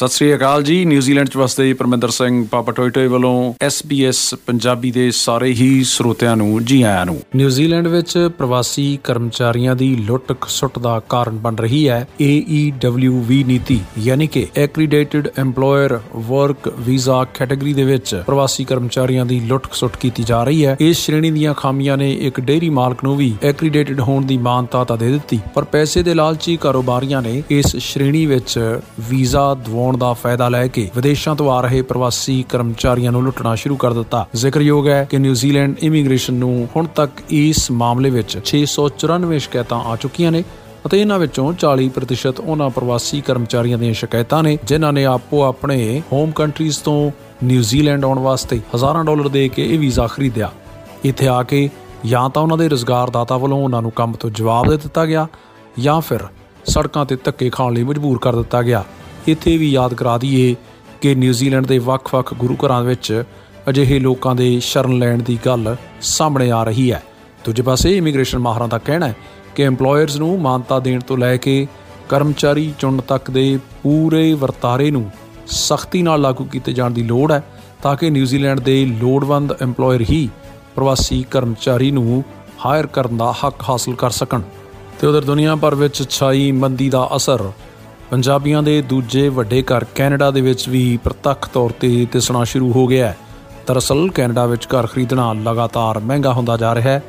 ਸਤਿ ਸ੍ਰੀ ਅਕਾਲ ਜੀ। ਨਿਊਜ਼ੀਲੈਂਡ ਚ ਵਸਦੇ ਪਰਮਿੰਦਰ ਸਿੰਘ ਪਾਪਾ ਟੋਇਟੋਏ ਵੱਲੋਂ SBS ਪੰਜਾਬੀ ਦੇ ਸਾਰੇ ਹੀ ਸਰੋਤਿਆਂ ਨੂੰ, ਜੀ ਆਇਆਂ ਨੂੰ। ਨਿਊਜ਼ੀਲੈਂਡ ਵਿੱਚ ਪ੍ਰਵਾਸੀ ਕਰਮਚਾਰੀਆਂ ਦੀ ਲੁੱਟ ਖਸੁੱਟ ਦਾ ਕਾਰਨ ਬਣ ਰਹੀ ਹੈ AEWV ਨੀਤੀ, ਯਾਨੀ ਕਿ accredited EMPLOYER work visa category ਦੇ ਵਿੱਚ ਪ੍ਰਵਾਸੀ ਕਰਮਚਾਰੀਆਂ ਦੀ ਲੁੱਟ ਖਸੁੱਟ ਕੀਤੀ ਜਾ ਰਹੀ ਹੈ। ਇਸ ਸ਼੍ਰੇਣੀ ਦੀਆਂ ਖਾਮੀਆਂ ਨੇ ਇੱਕ ਡੇਰੀ ਮਾਲਕ ਨੂੰ ਵੀ ਐਕ੍ਰੀਡੇਟਿਡ ਹੋਣ ਦੀ ਮਾਨਤਾ ਤਾਂ ਦੇ ਦਿੱਤੀ, ਪਰ ਪੈਸੇ ਦੇ ਲਾਲਚੀ ਕਾਰੋਬਾਰੀਆਂ ਨੇ ਇਸ ਸ਼੍ਰੇਣੀ ਵਿੱਚ ਵੀਜ਼ਾ ਦਿਵਾਉਣ ਦਾ ਫਾਇਦਾ ਲੈ ਕੇ ਵਿਦੇਸ਼ਾਂ ਤੋਂ ਆ ਰਹੇ ਪ੍ਰਵਾਸੀ ਕਰਮਚਾਰੀਆਂ ਨੂੰ ਲੁੱਟਣਾ ਸ਼ੁਰੂ ਕਰ ਦਿੱਤਾ। ਜ਼ਿਕਰਯੋਗ ਹੈ ਕਿ ਨਿਊਜ਼ੀਲੈਂਡ ਇਮੀਗ੍ਰੇਸ਼ਨ ਨੂੰ ਹੁਣ ਤੱਕ ਇਸ ਮਾਮਲੇ ਵਿੱਚ 694 ਸ਼ਿਕਾਇਤਾਂ ਆ ਚੁੱਕੀਆਂ ਨੇ ਅਤੇ ਇਹਨਾਂ ਵਿੱਚੋਂ 40% ਉਹਨਾਂ ਪ੍ਰਵਾਸੀ ਕਰਮਚਾਰੀਆਂ ਦੀਆਂ ਸ਼ਿਕਾਇਤਾਂ ਨੇ, ਜਿਨ੍ਹਾਂ ਨੇ ਆਪੋ ਆਪਣੇ ਹੋਮ ਕੰਟਰੀਜ਼ ਤੋਂ ਨਿਊਜ਼ੀਲੈਂਡ ਆਉਣ ਵਾਸਤੇ ਹਜ਼ਾਰਾਂ ਡਾਲਰ ਦੇ ਕੇ ਇਹ ਵੀਜ਼ਾ ਖਰੀਦਿਆ। ਇੱਥੇ ਆ ਕੇ ਜਾਂ ਤਾਂ ਉਹਨਾਂ ਦੇ ਰੋਜ਼ਗਾਰਦਾਤਾ ਵੱਲੋਂ ਉਹਨਾਂ ਨੂੰ ਕੰਮ ਤੋਂ ਜਵਾਬ ਦੇ ਦਿੱਤਾ ਗਿਆ ਜਾਂ ਫਿਰ ਸੜਕਾਂ ਤੇ ਧੱਕੇ ਖਾਣ ਲਈ ਮਜਬੂਰ ਕਰ ਦਿੱਤਾ ਗਿਆ। ਇੱਥੇ ਵੀ ਯਾਦ ਕਰਾ ਦਈਏ ਕਿ ਨਿਊਜ਼ੀਲੈਂਡ ਦੇ ਵੱਖ-ਵੱਖ ਗੁਰੂ ਘਰਾਂ ਵਿੱਚ ਅਜਿਹੇ ਲੋਕਾਂ ਦੇ ਸ਼ਰਨ ਲੈਣ ਦੀ ਗੱਲ ਸਾਹਮਣੇ ਆ ਰਹੀ ਹੈ। ਦੂਜੇ ਪਾਸੇ ਇਮੀਗ੍ਰੇਸ਼ਨ ਮਾਹਰਾਂ ਦਾ ਕਹਿਣਾ ਹੈ ਕਿ EMPLOYERS ਨੂੰ ਮਾਨਤਾ ਦੇਣ ਤੋਂ ਲੈ ਕੇ ਕਰਮਚਾਰੀ ਚੁਣਨ ਤੱਕ ਦੇ ਪੂਰੇ ਵਰਤਾਰੇ ਨੂੰ ਸਖਤੀ ਨਾਲ ਲਾਗੂ ਕੀਤੇ ਜਾਣ ਦੀ ਲੋੜ ਹੈ ਤਾਂ ਕਿ ਨਿਊਜ਼ੀਲੈਂਡ ਦੇ ਲੋੜਵੰਦ EMPLOYER ਹੀ ਪ੍ਰਵਾਸੀ ਕਰਮਚਾਰੀ ਨੂੰ ਹਾਇਰ ਕਰਨ ਦਾ ਹੱਕ ਹਾਸਲ ਕਰ ਸਕਣ। ਤੇ ਉਧਰ ਦੁਨੀਆ ਭਰ ਵਿੱਚ ਛਾਈ ਮੰਦੀ ਦਾ ਅਸਰ ਪੰਜਾਬੀਆਂ ਦੇ ਦੂਜੇ ਵੱਡੇ ਘਰ ਕੈਨੇਡਾ ਦੇ ਵਿੱਚ ਵੀ ਪ੍ਰਤੱਖ ਤੌਰ ਤੇ ਦਿਸਣਾ ਸ਼ੁਰੂ ਹੋ ਗਿਆ ਹੈ। ਦਰਅਸਲ, ਕੈਨੇਡਾ ਵਿੱਚ ਘਰ ਖਰੀਦਣਾ ਲਗਾਤਾਰ ਮਹਿੰਗਾ ਹੁੰਦਾ ਜਾ ਰਿਹਾ ਹੈ।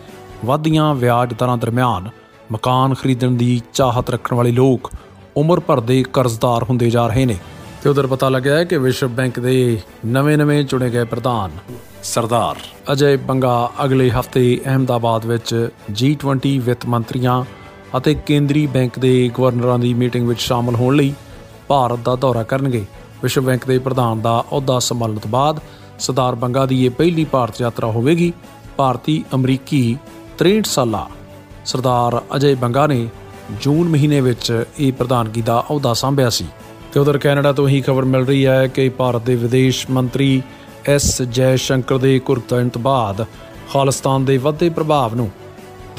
ਵਾਧੀਆਂ ਵਿਆਜ ਦਰਾਂ ਦਰਮਿਆਨ ਮਕਾਨ ਖਰੀਦਣ ਦੀ ਚਾਹਤ ਰੱਖਣ ਵਾਲੇ ਲੋਕ ਉਮਰ ਭਰ ਦੇ ਕਰਜ਼ਦਾਰ ਹੁੰਦੇ ਜਾ ਰਹੇ ਨੇ ਤੇ ਉਧਰ ਪਤਾ ਲੱਗਿਆ ਹੈ ਕਿ ਵਿਸ਼ਵ ਬੈਂਕ ਦੇ ਨਵੇਂ-ਨਵੇਂ ਚੁਣੇ ਗਏ ਪ੍ਰਧਾਨ ਸਰਦਾਰ ਅਜੇ ਬੰਗਾ ਅਗਲੇ ਹਫ਼ਤੇ ਅਹਮਦਾਬਾਦ ਵਿੱਚ G20 ਵਿੱਤ ਮੰਤਰੀਆਂ ਅਤੇ ਕੇਂਦਰੀ ਬੈਂਕ ਦੇ ਗਵਰਨਰਾਂ ਦੀ ਮੀਟਿੰਗ ਵਿੱਚ ਸ਼ਾਮਲ ਹੋਣ ਲਈ ਭਾਰਤ ਦਾ ਦੌਰਾ ਕਰਨਗੇ। ਵਿਸ਼ਵ ਬੈਂਕ ਦੇ ਪ੍ਰਧਾਨ ਦਾ ਅਹੁਦਾ ਸੰਭਾਲਣ ਤੋਂ ਬਾਅਦ ਸਰਦਾਰ ਬੰਗਾ ਦੀ ਇਹ ਪਹਿਲੀ ਭਾਰਤ ਯਾਤਰਾ ਹੋਵੇਗੀ। ਭਾਰਤੀ ਅਮਰੀਕੀ 63 ਸਾਲਾ ਸਰਦਾਰ ਅਜੇ ਬੰਗਾ ਨੇ ਜੂਨ ਮਹੀਨੇ ਵਿੱਚ ਇਹ ਪ੍ਰਧਾਨਗੀ ਦਾ ਅਹੁਦਾ ਸੰਭਿਆ ਸੀ। ਤੇ ਉਧਰ ਕੈਨੇਡਾ ਤੋਂ ਹੀ ਖਬਰ ਮਿਲ ਰਹੀ ਹੈ ਕਿ ਭਾਰਤ ਦੇ ਵਿਦੇਸ਼ ਮੰਤਰੀ ਐਸ ਜੈ ਸ਼ੰਕਰ ਦੇ ਕੁਰਤਨ ਤੋਂ ਬਾਅਦ ਖਾਲਿਸਤਾਨ ਦੇ ਵੱਧਦੇ ਪ੍ਰਭਾਵ ਨੂੰ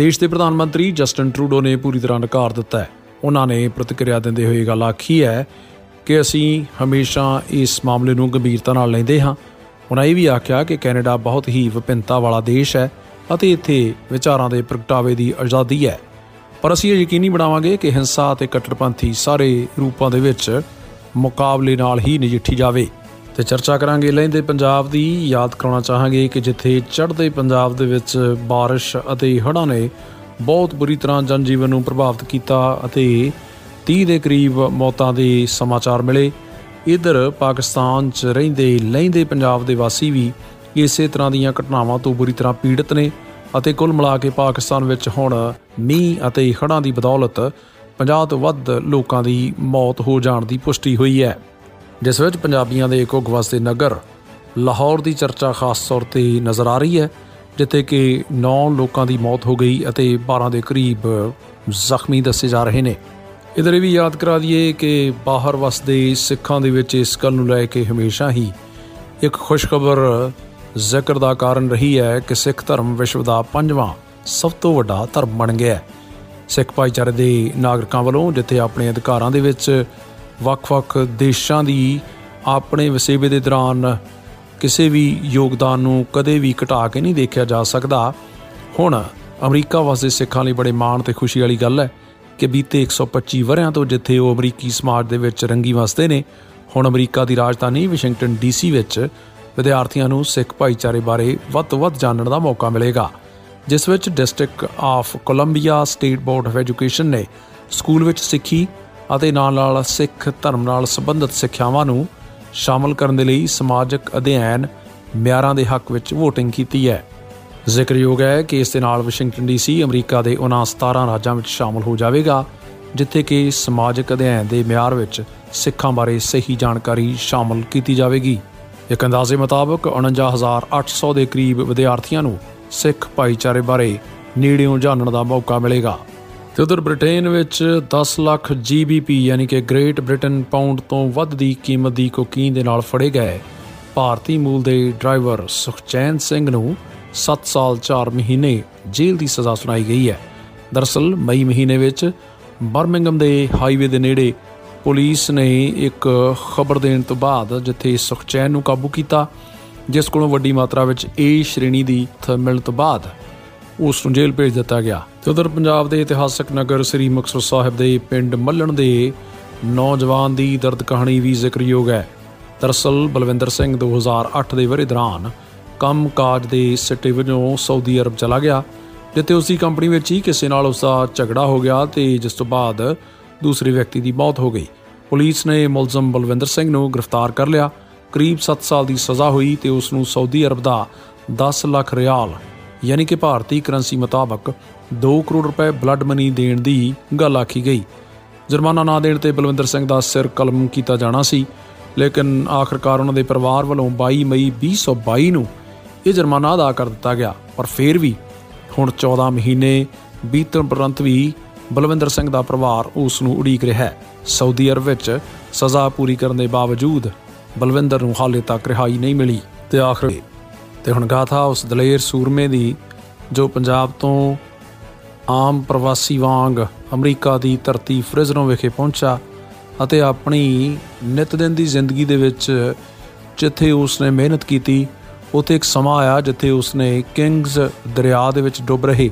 ਦੇਸ਼ ਦੇ ਪ੍ਰਧਾਨ ਮੰਤਰੀ ਜਸਟਨ ਟਰੂਡੋ ਨੇ ਪੂਰੀ ਤਰ੍ਹਾਂ ਨਕਾਰ ਦਿੱਤਾ ਹੈ। ਉਹਨਾਂ ਨੇ ਪ੍ਰਤੀਕਿਰਿਆ ਦਿੰਦੇ ਹੋਏ ਗੱਲ ਆਖੀ ਹੈ ਕਿ ਅਸੀਂ ਹਮੇਸ਼ਾ ਇਸ ਮਾਮਲੇ ਨੂੰ ਗੰਭੀਰਤਾ ਨਾਲ ਲੈਂਦੇ ਹਾਂ। ਉਹਨਾਂ ਇਹ ਵੀ ਆਖਿਆ ਕਿ ਕੈਨੇਡਾ ਬਹੁਤ ਹੀ ਵਿਭਿੰਨਤਾ ਵਾਲਾ ਦੇਸ਼ ਹੈ ਅਤੇ ਇੱਥੇ ਵਿਚਾਰਾਂ ਦੇ ਪ੍ਰਗਟਾਵੇ ਦੀ ਆਜ਼ਾਦੀ ਹੈ। ਪਰ ਅਸੀਂ ਇਹ ਯਕੀਨੀ ਬਣਾਵਾਂਗੇ ਕਿ ਹਿੰਸਾ ਅਤੇ ਕੱਟੜਪੰਥੀ ਸਾਰੇ ਰੂਪਾਂ ਦੇ ਵਿੱਚ ਮੁਕਾਬਲੇ ਨਾਲ ਹੀ ਨਜਿੱਠੀ ਜਾਵੇ। ਤੇ ਚਰਚਾ ਕਰਾਂਗੇ ਲਹਿੰਦੇ ਪੰਜਾਬ ਦੀ ਯਾਦ ਕਰਾਉਣਾ ਚਾਹਾਂਗੇ ਕਿ ਜਿੱਥੇ ਚੜ੍ਹਦੇ ਪੰਜਾਬ ਦੇ ਵਿੱਚ بارش ਅਤੇ ਹੜ੍ਹਾਂ ਨੇ ਬਹੁਤ ਬੁਰੀ ਤਰ੍ਹਾਂ ਜਨਜੀਵਨ ਨੂੰ ਪ੍ਰਭਾਵਿਤ ਕੀਤਾ ਅਤੇ 30 ਦੇ ਕਰੀਬ ਮੌਤਾਂ ਦੇ ਸਮਾਚਾਰ ਮਿਲੇ ਇਧਰ ਪਾਕਿਸਤਾਨ 'ਚ ਰਹਿੰਦੇ ਲਹਿੰਦੇ ਪੰਜਾਬ ਦੇ ਵਾਸੀ ਵੀ ਇਸੇ ਤਰ੍ਹਾਂ ਦੀਆਂ ਘਟਨਾਵਾਂ ਤੋਂ ਬੁਰੀ ਤਰ੍ਹਾਂ ਪੀੜਤ ਨੇ ਅਤੇ ਕੁੱਲ ਮਿਲਾ ਕੇ ਪਾਕਿਸਤਾਨ ਵਿੱਚ ਹੁਣ ਮੀਂਹ ਅਤੇ ਹੜ੍ਹਾਂ ਦੀ ਬਦੌਲਤ 50 ਤੋਂ ਵੱਧ ਲੋਕਾਂ ਦੀ ਮੌਤ ਹੋ ਜਾਣ ਦੀ ਪੁਸ਼ਟੀ ਹੋਈ ਹੈ ਜਿਸ ਵਿੱਚ ਪੰਜਾਬੀਆਂ ਦੇ ਇੱਕ ਵਸਦੇ ਨਗਰ ਲਾਹੌਰ ਦੀ ਚਰਚਾ ਖਾਸ ਤੌਰ ਤੇ ਨਜ਼ਰ ਆ ਰਹੀ ਹੈ, ਜਿੱਥੇ ਕਿ 9 ਲੋਕਾਂ ਦੀ ਮੌਤ ਹੋ ਗਈ ਅਤੇ 12 ਦੇ ਕਰੀਬ ਜ਼ਖਮੀ ਦੱਸੇ ਜਾ ਰਹੇ ਨੇ। ਇਧਰ ਵੀ ਯਾਦ ਕਰਾ ਦਈਏ ਕਿ ਬਾਹਰ ਵਸਦੇ ਸਿੱਖਾਂ ਦੇ ਵਿੱਚ ਇਸ ਗੱਲ ਨੂੰ ਲੈ ਕੇ ਹਮੇਸ਼ਾ ਹੀ ਇੱਕ ਖੁਸ਼ਖਬਰ ਜ਼ਿਕਰ ਦਾ ਕਾਰਨ ਰਹੀ ਹੈ ਕਿ ਸਿੱਖ ਧਰਮ ਵਿਸ਼ਵ ਦਾ ਪੰਜਵਾਂ ਸਭ ਤੋਂ ਵੱਡਾ ਧਰਮ ਬਣ ਗਿਆ ਹੈ। ਸਿੱਖ ਭਾਈਚਾਰੇ ਦੇ ਨਾਗਰਿਕਾਂ ਵੱਲੋਂ ਜਿੱਥੇ ਆਪਣੇ ਅਧਿਕਾਰਾਂ ਦੇ ਵਿੱਚ ਵੱਖ-ਵੱਖ ਦੇਸ਼ਾਂ ਦੀ ਆਪਣੇ ਵਸੇਬੇ ਦੇ ਦੌਰਾਨ ਕਿਸੇ ਵੀ ਯੋਗਦਾਨ ਨੂੰ ਕਦੇ ਵੀ ਘਟਾ ਕੇ ਨਹੀਂ ਦੇਖਿਆ ਜਾ ਸਕਦਾ। ਹੁਣ ਅਮਰੀਕਾ ਵਾਸਤੇ ਸਿੱਖਾਂ ਲਈ ਬੜੇ ਮਾਣ ਤੇ ਖੁਸ਼ੀ ਵਾਲੀ ਗੱਲ ਹੈ ਕਿ ਬੀਤੇ 125 ਵਰਿਆਂ ਤੋਂ ਜਿੱਥੇ ਉਹ ਅਮਰੀਕੀ ਸਮਾਜ ਦੇ ਵਿੱਚ ਰੰਗੀ ਵਸਦੇ ਨੇ, ਹੁਣ ਅਮਰੀਕਾ ਦੀ ਰਾਜਧਾਨੀ ਵਾਸ਼ਿੰਗਟਨ ਡੀਸੀ ਵਿੱਚ ਵਿਦਿਆਰਥੀਆਂ ਨੂੰ ਸਿੱਖ ਭਾਈਚਾਰੇ ਬਾਰੇ ਵੱਧ ਤੋਂ ਵੱਧ ਜਾਣਨ ਦਾ ਮੌਕਾ ਮਿਲੇਗਾ, ਜਿਸ ਵਿੱਚ District of Columbia State Board of Education ਨੇ ਸਕੂਲ ਵਿੱਚ ਸਿੱਖੀ ਅਤੇ ਨਾਲ-ਨਾਲ ਸਿੱਖ ਧਰਮ ਨਾਲ ਸੰਬੰਧਿਤ ਸਿੱਖਿਆਵਾਂ ਨੂੰ ਸ਼ਾਮਲ ਕਰਨ ਦੇ ਲਈ ਸਮਾਜਿਕ ਅਧਿਐਨ ਮਿਆਰਾਂ ਦੇ ਹੱਕ ਵਿੱਚ VOTING ਕੀਤੀ ਹੈ। ਜ਼ਿਕਰਯੋਗ ਹੈ ਕਿ ਇਸ ਦੇ ਨਾਲ ਵਾਸ਼ਿੰਗਟਨ ਡੀਸੀ ਅਮਰੀਕਾ ਦੇ ਉਹਨਾਂ 17 ਰਾਜਾਂ ਵਿੱਚ ਸ਼ਾਮਲ ਹੋ ਜਾਵੇਗਾ, ਜਿੱਥੇ ਕਿ ਸਮਾਜਿਕ ਅਧਿਐਨ ਦੇ ਮਿਆਰ ਵਿੱਚ ਸਿੱਖਾਂ ਬਾਰੇ ਸਹੀ ਜਾਣਕਾਰੀ ਸ਼ਾਮਲ ਕੀਤੀ ਜਾਵੇਗੀ। ਇੱਕ ਅੰਦਾਜ਼ੇ ਮੁਤਾਬਕ 49800 ਦੇ ਕਰੀਬ ਵਿਦਿਆਰਥੀਆਂ ਨੂੰ ਸਿੱਖ ਭਾਈਚਾਰੇ ਬਾਰੇ ਨੇੜਿਓਂ ਜਾਣਨ ਦਾ ਮੌਕਾ ਮਿਲੇਗਾ। ਤੇ ਉਧਰ ਬ੍ਰਿਟੇਨ ਵਿੱਚ 10 ਲੱਖ ਜੀਬੀਪੀ ਯਾਨੀ ਕਿ ਗ੍ਰੇਟ ਬ੍ਰਿਟਨ ਪਾਉਂਡ ਤੋਂ ਵੱਧ ਦੀ ਕੀਮਤ ਦੀ ਕੋਕੀਨ ਦੇ ਨਾਲ ਫੜੇ ਗਏ ਭਾਰਤੀ ਮੂਲ ਦੇ ਡਰਾਈਵਰ ਸੁਖਚੈਨ ਸਿੰਘ ਨੂੰ 7 ਸਾਲ 4 ਮਹੀਨੇ ਜੇਲ੍ਹ ਦੀ ਸਜ਼ਾ ਸੁਣਾਈ ਗਈ ਹੈ। ਦਰਸਲ ਮਈ ਮਹੀਨੇ ਵਿੱਚ ਬਰਮਿੰਗਮ ਦੇ ਹਾਈਵੇ ਦੇ ਨੇੜੇ ਪੁਲਿਸ ਨੇ ਇੱਕ ਖਬਰ ਦੇਣ ਤੋਂ ਬਾਅਦ ਜਿੱਥੇ ਸੁਖਚੈਨ ਨੂੰ ਕਾਬੂ ਕੀਤਾ, ਜਿਸ ਕੋਲੋਂ ਵੱਡੀ ਮਾਤਰਾ ਵਿੱਚ ਏ ਸ਼੍ਰੇਣੀ ਦੀ ਮਿਲਣ ਤੋਂ ਬਾਅਦ ਉਸ ਨੂੰ ਜੇਲ੍ਹ ਭੇਜ ਦਿੱਤਾ ਗਿਆ। ਤੇ ਉਧਰ ਪੰਜਾਬ ਦੇ ਇਤਿਹਾਸਕ ਨਗਰ ਸ੍ਰੀ ਮੁਕਤਸਰ ਸਾਹਿਬ ਦੇ ਪਿੰਡ ਮੱਲਣ ਦੇ ਨੌਜਵਾਨ ਦੀ ਦਰਦ ਕਹਾਣੀ ਵੀ ਜ਼ਿਕਰਯੋਗ ਹੈ। ਦਰਅਸਲ ਬਲਵਿੰਦਰ ਸਿੰਘ 2008 ਦੇ ਵਰੇ ਦੌਰਾਨ ਕੰਮ-ਕਾਜ ਦੇ ਸਿੱਟੇ ਵਜੋਂ ਸਾਊਦੀ ਅਰਬ ਚਲਾ ਗਿਆ, ਜਿੱਥੇ ਉਸ ਦੀ ਕੰਪਨੀ ਵਿੱਚ ਹੀ ਕਿਸੇ ਨਾਲ ਉਸ ਦਾ ਝਗੜਾ ਹੋ ਗਿਆ ਤੇ ਜਿਸ ਤੋਂ ਬਾਅਦ ਦੂਸਰੇ ਵਿਅਕਤੀ ਦੀ ਮੌਤ ਹੋ ਗਈ। ਪੁਲਿਸ ਨੇ ਮੁਲਜ਼ਮ ਬਲਵਿੰਦਰ ਸਿੰਘ ਨੂੰ ਗ੍ਰਿਫਤਾਰ ਕਰ ਲਿਆ। ਕਰੀਬ 7 ਸਾਲ ਦੀ ਸਜ਼ਾ ਹੋਈ ਤੇ ਉਸ ਨੂੰ ਸਾਊਦੀ ਅਰਬ ਦਾ 10 ਲੱਖ ਰਿਆਲ ਯਾਨੀ ਕਿ ਭਾਰਤੀ ਕਰੰਸੀ ਮੁਤਾਬਕ 2 ਕਰੋੜ ਰੁਪਏ ਬਲੱਡ ਮਨੀ ਦੇਣ ਦੀ ਗੱਲ ਆਖੀ ਗਈ। ਜੁਰਮਾਨਾ ਨਾ ਦੇਣ ਤੇ ਬਲਵਿੰਦਰ ਸਿੰਘ ਦਾ ਸਿਰ ਕਲਮ ਕੀਤਾ ਜਾਣਾ ਸੀ, ਲੇਕਿਨ ਆਖਰਕਾਰ ਉਹਨਾਂ ਦੇ ਪਰਿਵਾਰ ਵੱਲੋਂ 22 ਮਈ 2022 ਨੂੰ ਇਹ ਜੁਰਮਾਨਾ ਅਦਾ ਕਰ ਦਿੱਤਾ ਗਿਆ। ਪਰ ਫਿਰ ਵੀ ਹੁਣ 14 ਮਹੀਨੇ ਬੀਤਣ ਉਪਰੰਤ ਵੀ ਬਲਵਿੰਦਰ ਸਿੰਘ ਦਾ ਪਰਿਵਾਰ ਉਸ ਨੂੰ ਉਡੀਕ ਰਿਹਾ ਹੈ। ਸਾਊਦੀ ਅਰਬ ਵਿੱਚ ਸਜ਼ਾ ਪੂਰੀ ਕਰਨ ਦੇ ਬਾਵਜੂਦ ਬਲਵਿੰਦਰ ਨੂੰ ਹਾਲੇ ਤੱਕ ਰਿਹਾਈ ਨਹੀਂ ਮਿਲੀ ਤੇ ਆਖਰ ਤੇ ਹੁਣ ਗਾਥਾ ਉਸ ਦਲੇਰ ਸੂਰਮੇ ਦੀ, ਜੋ ਪੰਜਾਬ ਤੋਂ ਆਮ ਪ੍ਰਵਾਸੀ ਵਾਂਗ ਅਮਰੀਕਾ ਦੀ ਧਰਤੀ ਫ੍ਰਿਜ਼ਨੋ ਵਿਖੇ ਪਹੁੰਚਾ ਅਤੇ ਆਪਣੀ ਨਿਤ ਦਿਨ ਦੀ ਜ਼ਿੰਦਗੀ ਦੇ ਵਿੱਚ ਜਿੱਥੇ ਉਸਨੇ ਮਿਹਨਤ ਕੀਤੀ, ਉਥੇ ਇੱਕ ਸਮਾਂ ਆਇਆ ਜਿੱਥੇ ਉਸਨੇ ਕਿੰਗਸ ਦਰਿਆ ਦੇ ਵਿੱਚ ਡੁੱਬ ਰਹੇ।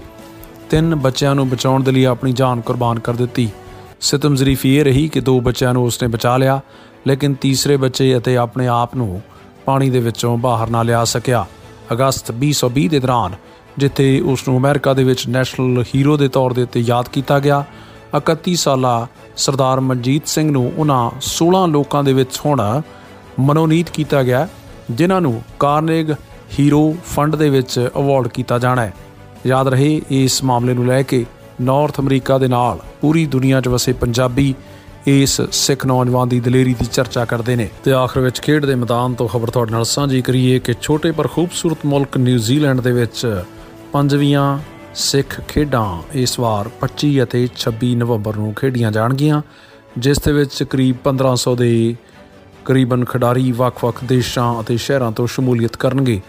ਤਿੰਨ ਬੱਚਿਆਂ ਨੂੰ ਬਚਾਉਣ ਦੇ ਲਈ ਆਪਣੀ ਜਾਨ ਕੁਰਬਾਨ ਕਰ ਦਿੱਤੀ। ਸਿਤਮ ਜ਼ਰੀਫ ਇਹ ਰਹੀ ਕਿ ਦੋ ਬੱਚਿਆਂ ਨੂੰ ਉਸਨੇ ਬਚਾ ਲਿਆ, ਲੇਕਿਨ ਤੀਸਰੇ ਬੱਚੇ ਅਤੇ ਆਪਣੇ ਆਪ ਨੂੰ ਪਾਣੀ ਦੇ ਵਿੱਚੋਂ ਬਾਹਰ ਨਾ ਲਿਆ ਸਕਿਆ। ਅਗਸਤ 2020 ਦੇ ਦੌਰਾਨ, ਜਿੱਥੇ ਉਸ ਨੂੰ ਅਮਰੀਕਾ ਦੇ ਵਿੱਚ ਨੈਸ਼ਨਲ ਹੀਰੋ ਦੇ ਤੌਰ ਦੇ ਉੱਤੇ ਯਾਦ ਕੀਤਾ ਗਿਆ। 31 ਸਾਲਾ ਸਰਦਾਰ ਮਨਜੀਤ ਸਿੰਘ ਨੂੰ ਉਹਨਾਂ 16 ਲੋਕਾਂ ਦੇ ਵਿੱਚ ਹੁਣ ਮਨੋਨੀਤ ਕੀਤਾ ਗਿਆ, ਜਿਨ੍ਹਾਂ ਨੂੰ ਕਾਰਨੇਗ ਹੀਰੋ ਫੰਡ ਦੇ ਵਿੱਚ ਅਵਾਰਡ ਕੀਤਾ ਜਾਣਾ ਹੈ। ਯਾਦ ਰਹੇ ਇਸ ਮਾਮਲੇ ਨੂੰ ਲੈ ਕੇ ਨਾਰਥ ਅਮਰੀਕਾ ਦੇ ਨਾਲ ਪੂਰੀ ਦੁਨੀਆ 'ਚ ਵਸੇ ਪੰਜਾਬੀ ਇਸ ਸਿੱਖ ਨੌਜਵਾਨ ਦੀ ਦਲੇਰੀ ਦੀ ਚਰਚਾ ਕਰਦੇ ਨੇ। ਤੇ ਆਖਰ ਵਿੱਚ ਖੇਡ ਦੇ ਮੈਦਾਨ ਤੋਂ ਖਬਰ ਤੁਹਾਡੇ ਨਾਲ ਸਾਂਝੀ ਕਰੀਏ ਕਿ ਛੋਟੇ ਪਰ ਖੂਬਸੂਰਤ ਮੁਲਕ ਨਿਊਜ਼ੀਲੈਂਡ ਦੇ ਵਿੱਚ ਪੰਜਵੀਆਂ ਸਿੱਖ ਖੇਡਾਂ ਇਸ ਵਾਰ 25 ਅਤੇ 26 ਨਵੰਬਰ ਨੂੰ ਖੇਡੀਆਂ ਜਾਣਗੀਆਂ, ਜਿਸ ਦੇ ਵਿੱਚ ਕਰੀਬ 1500 ਦੇ ਕਰੀਬਨ ਖਿਡਾਰੀ ਵੱਖ-ਵੱਖ ਦੇਸ਼ਾਂ ਅਤੇ ਸ਼ਹਿਰਾਂ ਤੋਂ ਸ਼ਮੂਲੀਅਤ ਕਰਨਗੇ।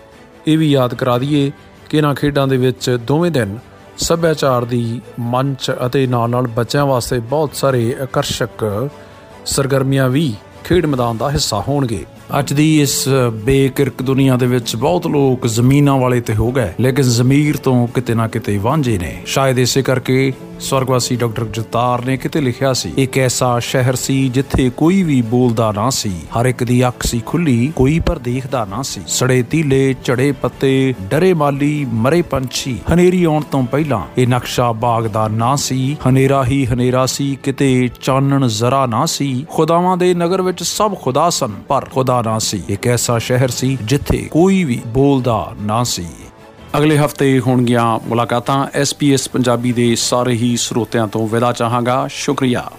ਇਹ ਵੀ ਯਾਦ ਕਰਾ ਦਈਏ ਕਿ ਇਹਨਾਂ ਖੇਡਾਂ ਦੇ ਵਿੱਚ ਦੋਵੇਂ ਦਿਨ ਸੱਭਿਆਚਾਰ ਦੀ ਮੰਚ ਅਤੇ ਨਾਲ-ਨਾਲ ਬੱਚਿਆਂ ਵਾਸਤੇ ਬਹੁਤ ਸਾਰੇ ਆਕਰਸ਼ਕ ਸਰਗਰਮੀਆਂ ਵੀ ਖੇਡ ਮੈਦਾਨ ਦਾ ਹਿੱਸਾ ਹੋਣਗੇ। ਅੱਜ ਦੀ ਇਸ ਬੇਕਿਰਕ ਦੁਨੀਆ ਦੇ ਵਿੱਚ ਬਹੁਤ ਲੋਕ ਜ਼ਮੀਨਾਂ ਵਾਲੇ ਤੇ ਹੋ ਗਏ, ਲੇਕਿਨ ਜ਼ਮੀਰ ਤੋਂ ਕਿਤੇ ਨਾ ਕਿਤੇ ਵਾਂਝੇ ਨੇ। ਸ਼ਾਇਦ ਇਸੇ ਕਰਕੇ ਸਵਰਗਵਾਸੀ ਡਾਕਟਰ ਜਤਾਰ ਨੇ ਕਿਤੇ ਲਿਖਿਆ ਸੀ, ਇੱਕ ਐਸਾ ਸ਼ਹਿਰ ਸੀ ਜਿੱਥੇ ਕੋਈ ਵੀ ਬੋਲਦਾ ਨਾ ਸੀ, ਹਰ ਇੱਕ ਦੀ ਅੱਖ ਸੀ ਖੁੱਲੀ, ਕੋਈ ਪਰ ਦੇਖਦਾ ਨਾ ਸੀ। ਸੜੇ ਤੀਲੇ, ਝੜੇ ਪੱਤੇ, ਡਰੇ ਮਾਲੀ, ਮਰੇ ਪੰਛੀ, ਹਨੇਰੀ ਆਉਣ ਤੋਂ ਪਹਿਲਾਂ ਇਹ ਨਕਸ਼ਾ ਬਾਗ ਦਾ ਨਾ ਸੀ, ਹਨੇਰਾ ਹੀ ਹਨੇਰਾ ਸੀ, ਕਿਤੇ ਚਾਨਣ ਜ਼ਰਾ ਨਾ ਸੀ। ਖੁਦਾਵਾਂ ਦੇ ਨਗਰ ਵਿੱਚ ਸਭ ਖੁਦਾ ਸਨ, ਪਰ ਖੁਦਾ ਨਾ ਸੀ। ਇੱਕ ਐਸਾ ਸ਼ਹਿਰ ਸੀ ਜਿੱਥੇ ਕੋਈ ਵੀ ਬੋਲਦਾ ਨਾ ਸੀ। ਅਗਲੇ ਹਫ਼ਤੇ ਹੋਣਗੀਆਂ ਮੁਲਾਕਾਤਾਂ। ਐਸਪੀਐਸ ਪੰਜਾਬੀ ਦੇ ਸਾਰੇ ਹੀ ਸਰੋਤਿਆਂ ਤੋਂ ਵਿਦਾ ਚਾਹਾਂਗਾ। ਸ਼ੁਕਰੀਆ।